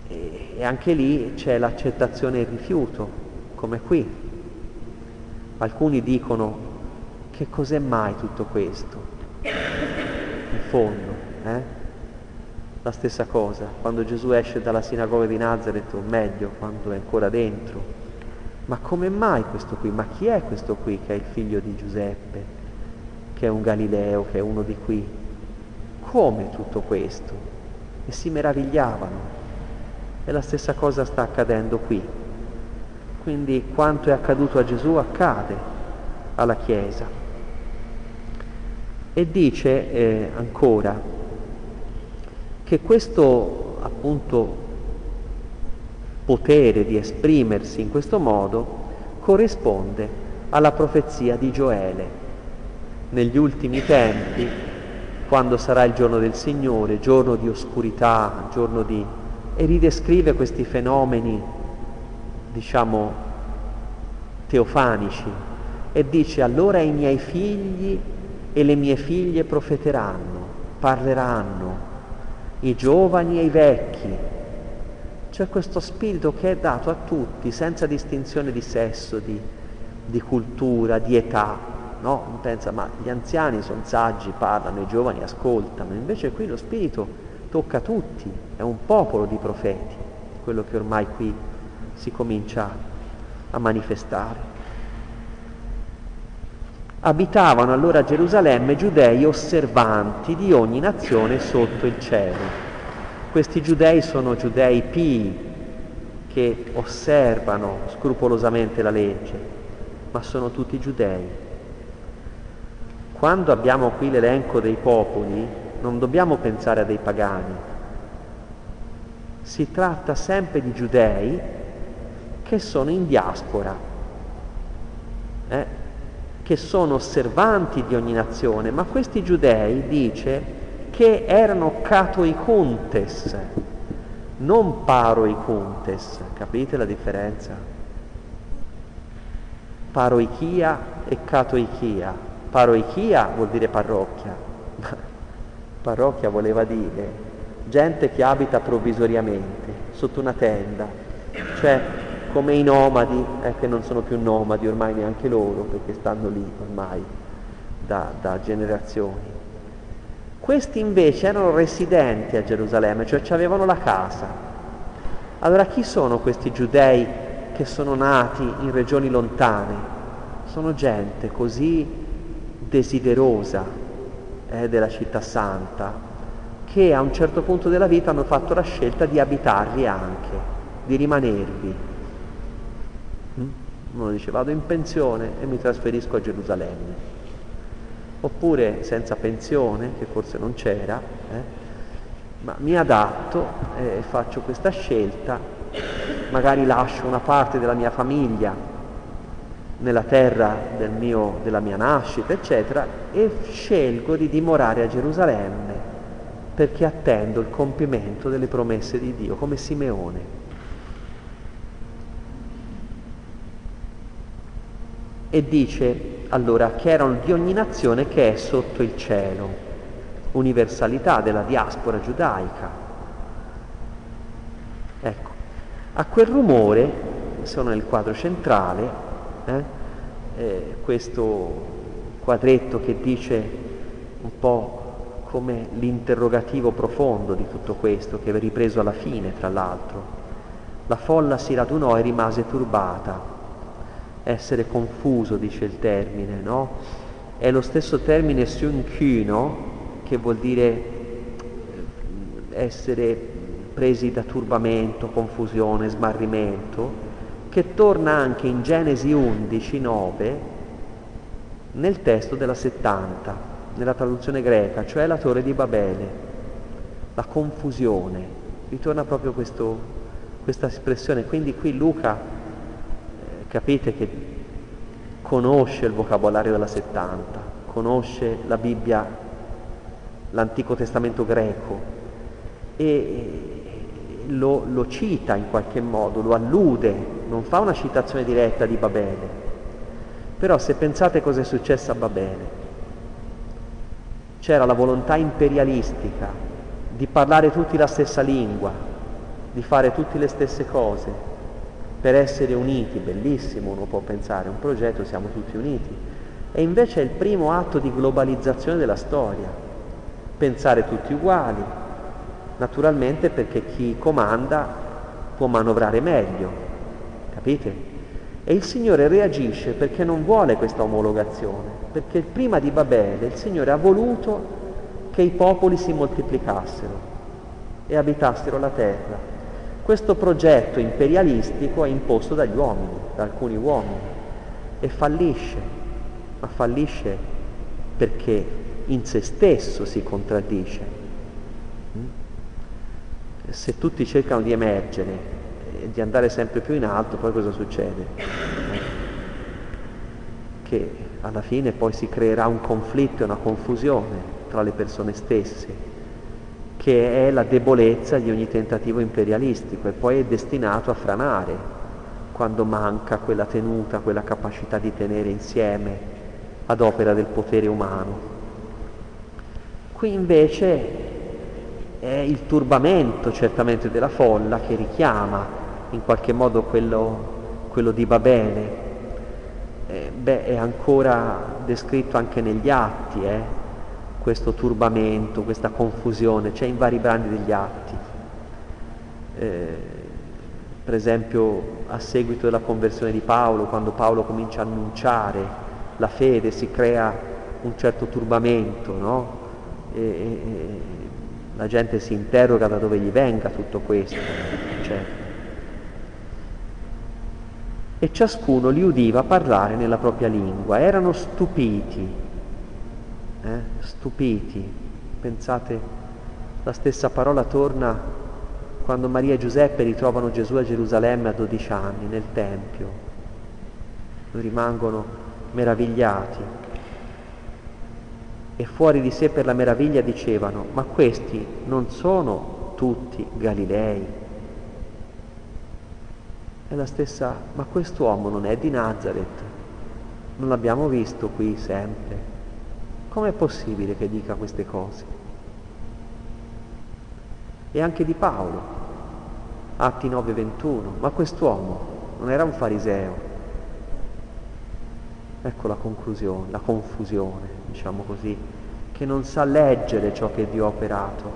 E anche lì c'è l'accettazione e il rifiuto, come qui. Alcuni dicono che cos'è mai tutto questo? In fondo, eh? La stessa cosa, quando Gesù esce dalla sinagoga di Nazareth, o meglio, quando è ancora dentro. Ma come mai questo qui? Ma chi è questo qui che è il figlio di Giuseppe, che è un Galileo, che è uno di qui? Come tutto questo? E si meravigliavano. E la stessa cosa sta accadendo qui. Quindi quanto è accaduto a Gesù accade alla Chiesa. E dice eh, ancora che questo appunto potere di esprimersi in questo modo corrisponde alla profezia di Gioele. Negli ultimi tempi, quando sarà il giorno del Signore, giorno di oscurità, giorno di e ridescrive questi fenomeni, diciamo, teofanici e dice allora i miei figli e le mie figlie profeteranno, parleranno, i giovani e i vecchi. C'è questo spirito che è dato a tutti, senza distinzione di sesso, di, di cultura, di età. No? Pensa, ma gli anziani sono saggi, parlano, i giovani ascoltano. Invece qui lo spirito tocca tutti, è un popolo di profeti, quello che ormai qui si comincia a manifestare. Abitavano allora Gerusalemme giudei osservanti di ogni nazione sotto il cielo. Questi giudei sono giudei pii che osservano scrupolosamente la legge, ma sono tutti giudei. Quando abbiamo qui l'elenco dei popoli, non dobbiamo pensare a dei pagani, si tratta sempre di giudei che sono in diaspora, eh, che sono osservanti di ogni nazione, ma questi giudei dice che erano catoicuntes, non paroicuntes, capite la differenza? Paroichia e catoichia. Paroichia vuol dire parrocchia, *laughs* Parrocchia voleva dire gente che abita provvisoriamente, sotto una tenda, cioè come i nomadi, eh, che non sono più nomadi ormai neanche loro, perché stanno lì ormai da, da generazioni. Questi invece erano residenti a Gerusalemme, cioè avevano la casa. Allora chi sono questi giudei che sono nati in regioni lontane? Sono gente così desiderosa eh, della città santa, che a un certo punto della vita hanno fatto la scelta di abitarvi anche, di rimanervi. Uno dice vado in pensione e mi trasferisco a Gerusalemme. Oppure senza pensione, che forse non c'era, eh, ma mi adatto e faccio questa scelta, magari lascio una parte della mia famiglia nella terra del mio, della mia nascita, eccetera, e scelgo di dimorare a Gerusalemme perché attendo il compimento delle promesse di Dio, come Simeone. E dice allora che erano di ogni nazione che è sotto il cielo, universalità della diaspora giudaica. Ecco, a quel rumore, sono nel quadro centrale, eh? Eh, questo quadretto che dice un po' come l'interrogativo profondo di tutto questo, che è ripreso alla fine, tra l'altro. La folla si radunò e rimase turbata. Essere confuso, dice il termine, no? È lo stesso termine syunkyno, che vuol dire eh, essere presi da turbamento, confusione, smarrimento, che torna anche in Genesi 11, 9, nel testo della 70, nella traduzione greca, cioè la torre di Babele, la confusione. Ritorna proprio questo, questa espressione. Quindi qui Luca, capite che conosce il vocabolario della 70, conosce la Bibbia, l'Antico Testamento greco e lo, lo cita in qualche modo, lo allude, non fa una citazione diretta di Babele. Però se pensate cosa è successo a Babele, c'era la volontà imperialistica di parlare tutti la stessa lingua, di fare tutte le stesse cose, per essere uniti, bellissimo uno può pensare, un progetto siamo tutti uniti, e invece è il primo atto di globalizzazione della storia, pensare tutti uguali, naturalmente perché chi comanda può manovrare meglio, capite? E il Signore reagisce perché non vuole questa omologazione, perché prima di Babele il Signore ha voluto che i popoli si moltiplicassero e abitassero la terra. Questo progetto imperialistico è imposto dagli uomini, da alcuni uomini, e fallisce, ma fallisce perché in se stesso si contraddice. Se tutti cercano di emergere e di andare sempre più in alto, poi cosa succede? Che alla fine poi si creerà un conflitto e una confusione tra le persone stesse, che è la debolezza di ogni tentativo imperialistico e poi è destinato a franare quando manca quella tenuta, quella capacità di tenere insieme ad opera del potere umano. Qui invece è il turbamento certamente della folla che richiama in qualche modo quello, quello di Babele. Eh, beh, è ancora descritto anche negli atti, eh, questo turbamento, questa confusione, c'è in vari brani degli atti. Eh, per esempio a seguito della conversione di Paolo, quando Paolo comincia a annunciare la fede, si crea un certo turbamento, no? E, e, la gente si interroga da dove gli venga tutto questo. Cioè. E ciascuno li udiva parlare nella propria lingua, erano stupiti, eh? stupiti. Pensate, la stessa parola torna quando Maria e Giuseppe ritrovano Gesù a Gerusalemme a 12 anni nel Tempio. Rimangono meravigliati e fuori di sé per la meraviglia dicevano, ma questi non sono tutti Galilei. È la stessa, ma quest'uomo non è di Nazareth, non l'abbiamo visto qui sempre. Com'è possibile che dica queste cose? E anche di Paolo, Atti 9:21, ma quest'uomo non era un fariseo. Ecco la conclusione, la confusione diciamo così, che non sa leggere ciò che Dio ha operato,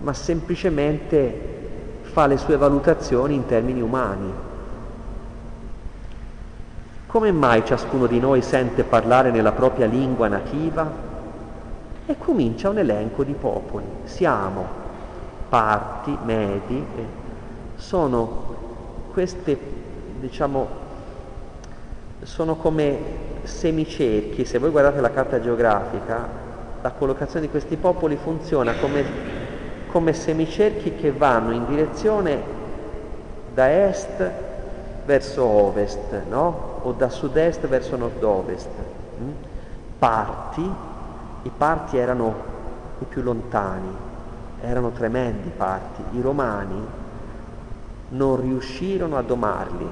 ma semplicemente fa le sue valutazioni in termini umani. Come mai ciascuno di noi sente parlare nella propria lingua nativa? E comincia un elenco di popoli. Siamo parti, medi, sono queste, diciamo, sono come semicerchi, se voi guardate la carta geografica, la collocazione di questi popoli funziona come, come semicerchi che vanno in direzione da est verso ovest, no? O da sud-est verso nord-ovest. Mm? Parti, i parti erano i più lontani, erano tremendi parti, i romani non riuscirono a domarli,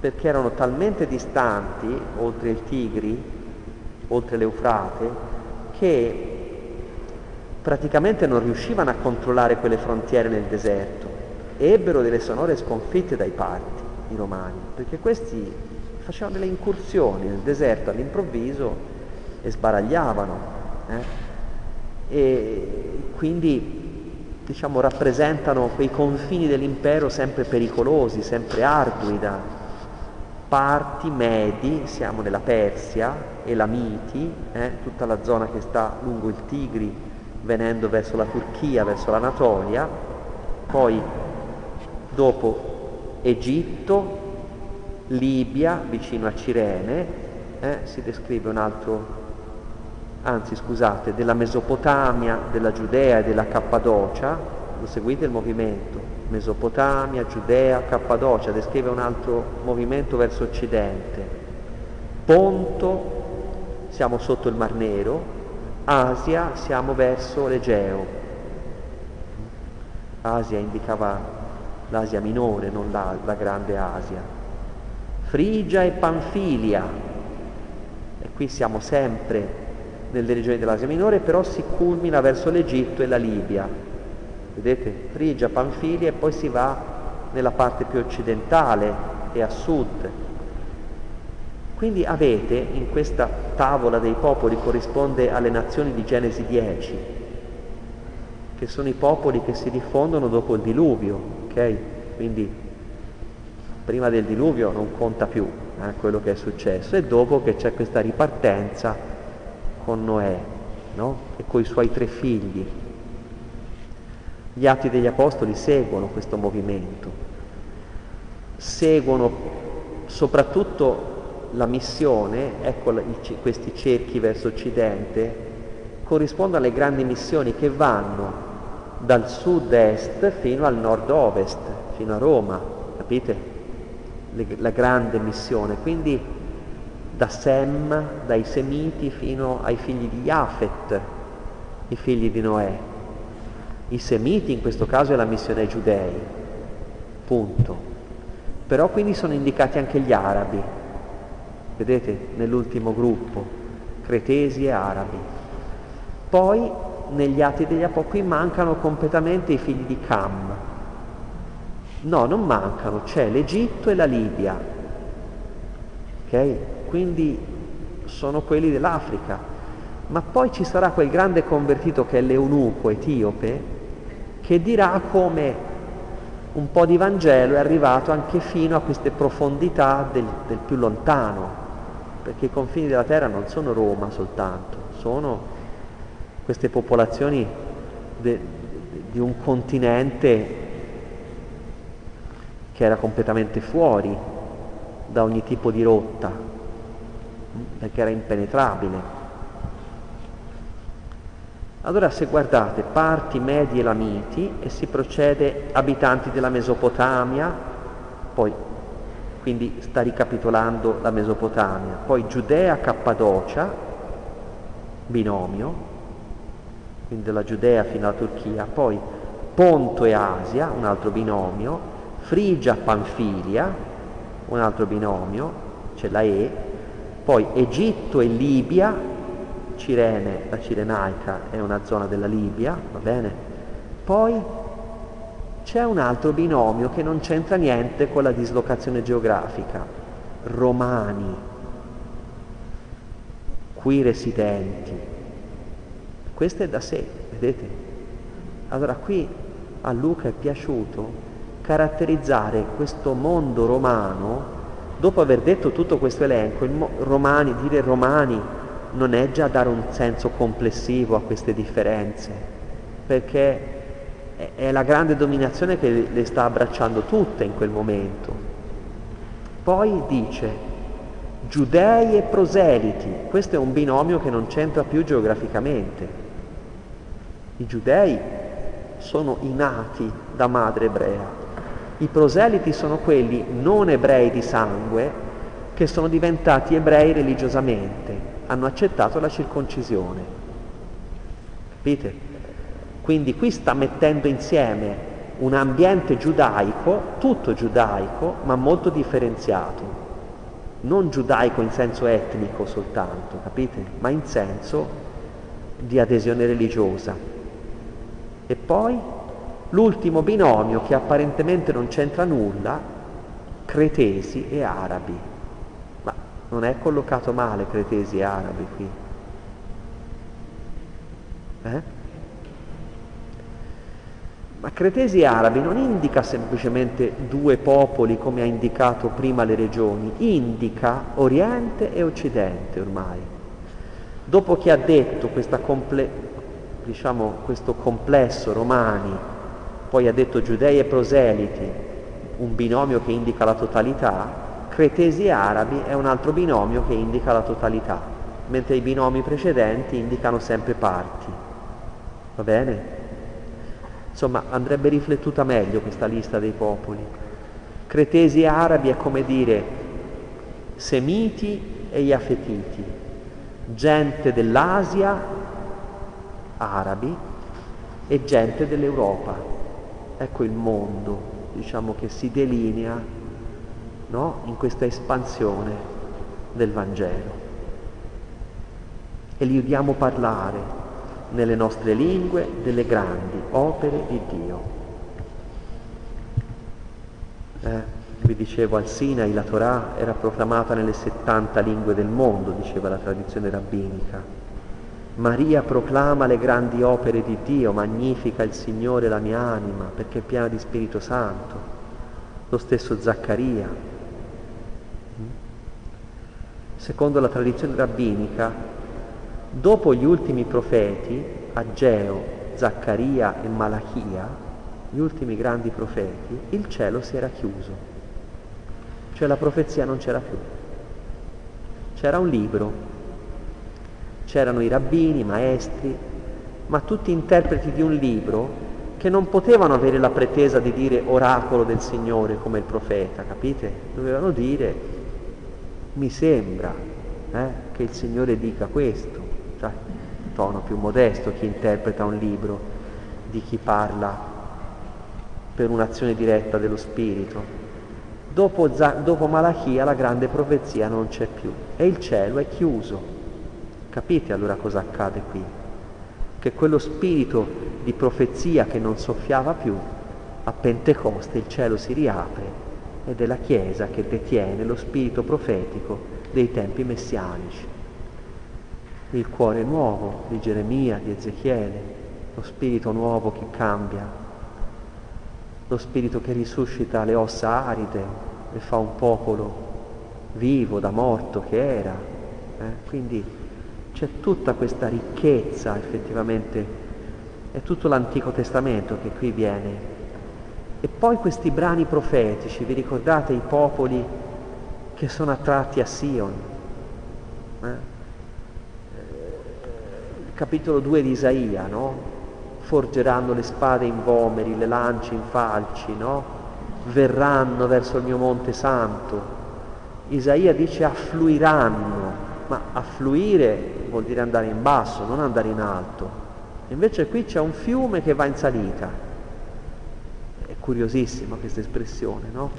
perché erano talmente distanti, oltre il Tigri, oltre l'Eufrate, che praticamente non riuscivano a controllare quelle frontiere nel deserto. Ebbero delle sonore sconfitte dai parti, i romani, perché questi facevano delle incursioni nel deserto all'improvviso e sbaragliavano. Eh? E quindi diciamo, rappresentano quei confini dell'impero sempre pericolosi, sempre ardui da parti medi, siamo nella Persia, Elamiti, eh, tutta la zona che sta lungo il Tigri, venendo verso la Turchia, verso l'Anatolia, poi dopo Egitto, Libia, vicino a Cirene, eh, si descrive un altro anzi scusate, della Mesopotamia, della Giudea e della Cappadocia, lo seguite il movimento, Mesopotamia, Giudea, Cappadocia, descrive un altro movimento verso occidente, Ponto, siamo sotto il Mar Nero, Asia, siamo verso l'Egeo. Asia indicava l'Asia minore, non la, la grande Asia. Frigia e Panfilia, e qui siamo sempre nelle regioni dell'Asia Minore, però si culmina verso l'Egitto e la Libia. Vedete? Frigia, Panfilia e poi si va nella parte più occidentale e a sud. Quindi avete in questa tavola dei popoli corrisponde alle nazioni di Genesi 10, che sono i popoli che si diffondono dopo il diluvio, ok? Quindi prima del diluvio non conta più eh, quello che è successo e dopo che c'è questa ripartenza con Noè no? e con i suoi tre figli. Gli atti degli apostoli seguono questo movimento, seguono soprattutto la missione, ecco questi cerchi verso occidente, corrispondono alle grandi missioni che vanno dal sud-est fino al nord-ovest, fino a Roma, capite? La grande missione. Quindi da Sem, dai Semiti fino ai figli di Jafet, i figli di Noè. I Semiti in questo caso è la missione ai Giudei, punto. Però quindi sono indicati anche gli arabi, vedete, nell'ultimo gruppo, cretesi e arabi. Poi negli atti degli Apostoli mancano completamente i figli di Cam. No, non mancano, c'è l'Egitto e la Libia. Ok? quindi sono quelli dell'Africa. Ma poi ci sarà quel grande convertito che è l'eunuco etiope, che dirà come un po' di Vangelo è arrivato anche fino a queste profondità del, del più lontano, perché i confini della terra non sono Roma soltanto, sono queste popolazioni de, de, di un continente che era completamente fuori da ogni tipo di rotta, perché era impenetrabile. Allora se guardate parti medie lamiti e si procede abitanti della Mesopotamia, poi quindi sta ricapitolando la Mesopotamia, poi Giudea Cappadocia, binomio, quindi dalla Giudea fino alla Turchia, poi Ponto e Asia, un altro binomio, Frigia Panfilia, un altro binomio, c'è la E, poi Egitto e Libia, Cirene, la Cirenaica è una zona della Libia, va bene? Poi c'è un altro binomio che non c'entra niente con la dislocazione geografica, romani, qui residenti. Questo è da sé, vedete? Allora qui a Luca è piaciuto caratterizzare questo mondo romano Dopo aver detto tutto questo elenco, romani, dire romani non è già dare un senso complessivo a queste differenze, perché è la grande dominazione che le sta abbracciando tutte in quel momento. Poi dice giudei e proseliti, questo è un binomio che non c'entra più geograficamente. I giudei sono i nati da madre ebrea, i proseliti sono quelli non ebrei di sangue che sono diventati ebrei religiosamente, hanno accettato la circoncisione. Capite? Quindi qui sta mettendo insieme un ambiente giudaico, tutto giudaico, ma molto differenziato. Non giudaico in senso etnico soltanto, capite? Ma in senso di adesione religiosa. E poi L'ultimo binomio che apparentemente non c'entra nulla, cretesi e arabi. Ma non è collocato male cretesi e arabi qui. Eh? Ma cretesi e arabi non indica semplicemente due popoli come ha indicato prima le regioni, indica Oriente e Occidente ormai. Dopo che ha detto comple- diciamo, questo complesso romani, poi ha detto giudei e proseliti, un binomio che indica la totalità, cretesi e arabi è un altro binomio che indica la totalità, mentre i binomi precedenti indicano sempre parti. Va bene? Insomma, andrebbe riflettuta meglio questa lista dei popoli. Cretesi e arabi è come dire semiti e iafetiti, gente dell'Asia, arabi, e gente dell'Europa. Ecco il mondo, diciamo, che si delinea no? in questa espansione del Vangelo. E li udiamo parlare nelle nostre lingue delle grandi opere di Dio. Eh, vi dicevo al Sinai la Torah era proclamata nelle 70 lingue del mondo, diceva la tradizione rabbinica. Maria proclama le grandi opere di Dio, magnifica il Signore la mia anima perché è piena di Spirito Santo. Lo stesso Zaccaria. Secondo la tradizione rabbinica, Dopo gli ultimi profeti, Ageo, Zaccaria e Malachia, gli ultimi grandi profeti, il cielo si era chiuso, cioè la profezia non c'era più. C'era un libro, c'erano i rabbini, i maestri, ma tutti interpreti di un libro che non potevano avere la pretesa di dire oracolo del Signore come il profeta, capite? Dovevano dire, mi sembra eh, che il Signore dica questo cioè, tono più modesto chi interpreta un libro di chi parla per un'azione diretta dello Spirito. Dopo, dopo Malachia la grande profezia non c'è più e il cielo è chiuso. Capite allora cosa accade qui? Che quello spirito di profezia che non soffiava più, a Pentecoste il cielo si riapre ed è la Chiesa che detiene lo spirito profetico dei tempi messianici il cuore nuovo di Geremia, di Ezechiele, lo spirito nuovo che cambia, lo spirito che risuscita le ossa aride e fa un popolo vivo da morto che era. Eh? Quindi c'è tutta questa ricchezza effettivamente, è tutto l'Antico Testamento che qui viene. E poi questi brani profetici, vi ricordate i popoli che sono attratti a Sion? Eh? capitolo 2 di Isaia, no? Forgeranno le spade in vomeri, le lance in falci, no? Verranno verso il mio monte santo. Isaia dice affluiranno, ma affluire vuol dire andare in basso, non andare in alto. Invece qui c'è un fiume che va in salita. È curiosissima questa espressione, no?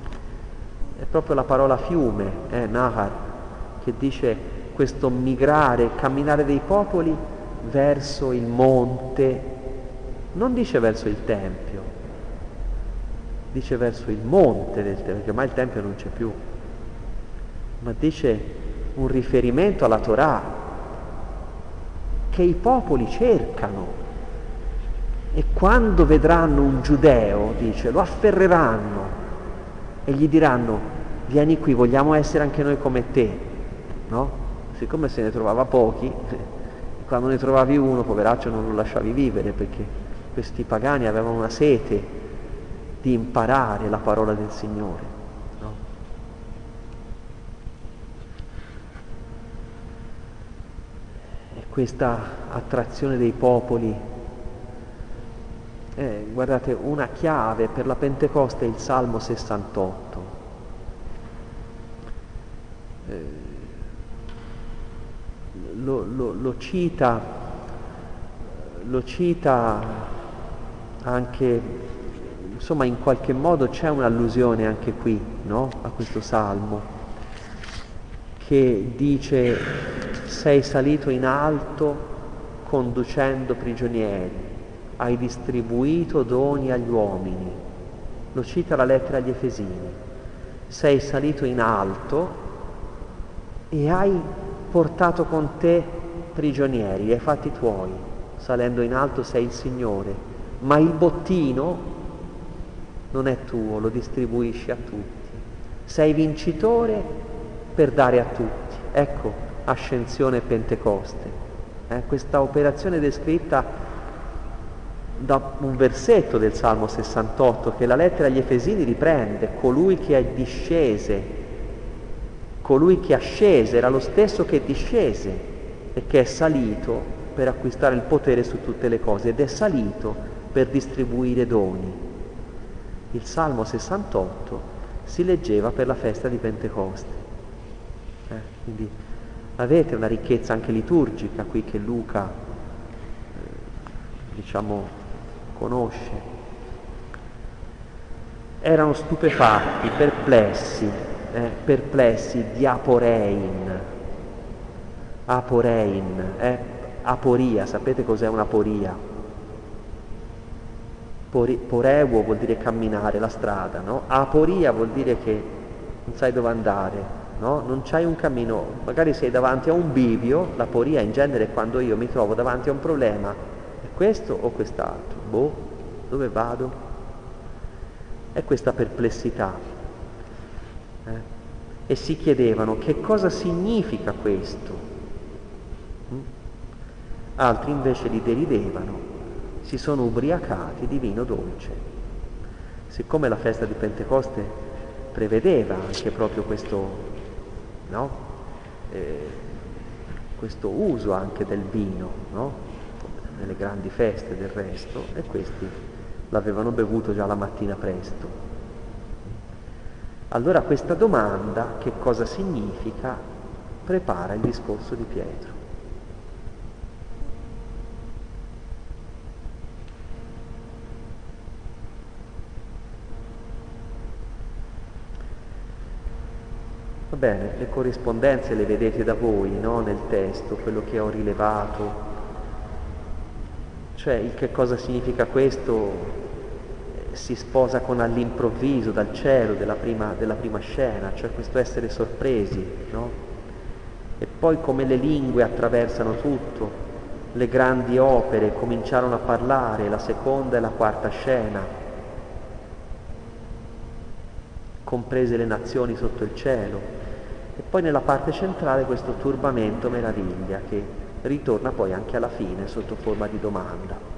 È proprio la parola fiume, eh, Nahar, che dice questo migrare, camminare dei popoli verso il monte, non dice verso il Tempio, dice verso il monte del Tempio, perché ormai il Tempio non c'è più, ma dice un riferimento alla Torah che i popoli cercano e quando vedranno un giudeo, dice, lo afferreranno e gli diranno vieni qui, vogliamo essere anche noi come te, no? Siccome se ne trovava pochi, *laughs* quando ne trovavi uno, poveraccio, non lo lasciavi vivere perché questi pagani avevano una sete di imparare la parola del Signore. No? E questa attrazione dei popoli, eh, guardate, una chiave per la Pentecoste è il Salmo 68. Eh, lo, lo, lo, cita, lo cita anche, insomma in qualche modo c'è un'allusione anche qui no? a questo salmo che dice sei salito in alto conducendo prigionieri, hai distribuito doni agli uomini. Lo cita la lettera agli Efesini. Sei salito in alto e hai portato con te prigionieri, li hai fatti tuoi, salendo in alto sei il Signore, ma il bottino non è tuo, lo distribuisci a tutti. Sei vincitore per dare a tutti. Ecco, ascensione Pentecoste. Eh, questa operazione descritta da un versetto del Salmo 68 che la lettera agli Efesini riprende, colui che è discese, colui che ascese era lo stesso che discese e che è salito per acquistare il potere su tutte le cose ed è salito per distribuire doni. Il Salmo 68 si leggeva per la festa di Pentecoste. Eh, quindi avete una ricchezza anche liturgica qui che Luca, eh, diciamo, conosce. Erano stupefatti, perplessi, eh, perplessi di aporein. Aporein, eh, aporia, sapete cos'è un'aporia? Poreuo vuol dire camminare la strada, no? Aporia vuol dire che non sai dove andare, no? Non c'hai un cammino, magari sei davanti a un bivio, l'aporia in genere è quando io mi trovo davanti a un problema, è questo o quest'altro? Boh, dove vado? È questa perplessità. Eh? E si chiedevano che cosa significa questo? Mm? Altri invece li deridevano si sono ubriacati di vino dolce. Siccome la festa di Pentecoste prevedeva anche proprio questo, no? eh, questo uso anche del vino, no? nelle grandi feste del resto, e questi l'avevano bevuto già la mattina presto. Allora questa domanda, che cosa significa, prepara il discorso di Pietro. Va bene, le corrispondenze le vedete da voi, no? Nel testo, quello che ho rilevato. Cioè, il che cosa significa questo eh, si sposa con all'improvviso dal cielo della prima, della prima scena, cioè questo essere sorpresi, no? E poi come le lingue attraversano tutto, le grandi opere cominciarono a parlare, la seconda e la quarta scena, comprese le nazioni sotto il cielo. E poi nella parte centrale questo turbamento meraviglia che ritorna poi anche alla fine sotto forma di domanda.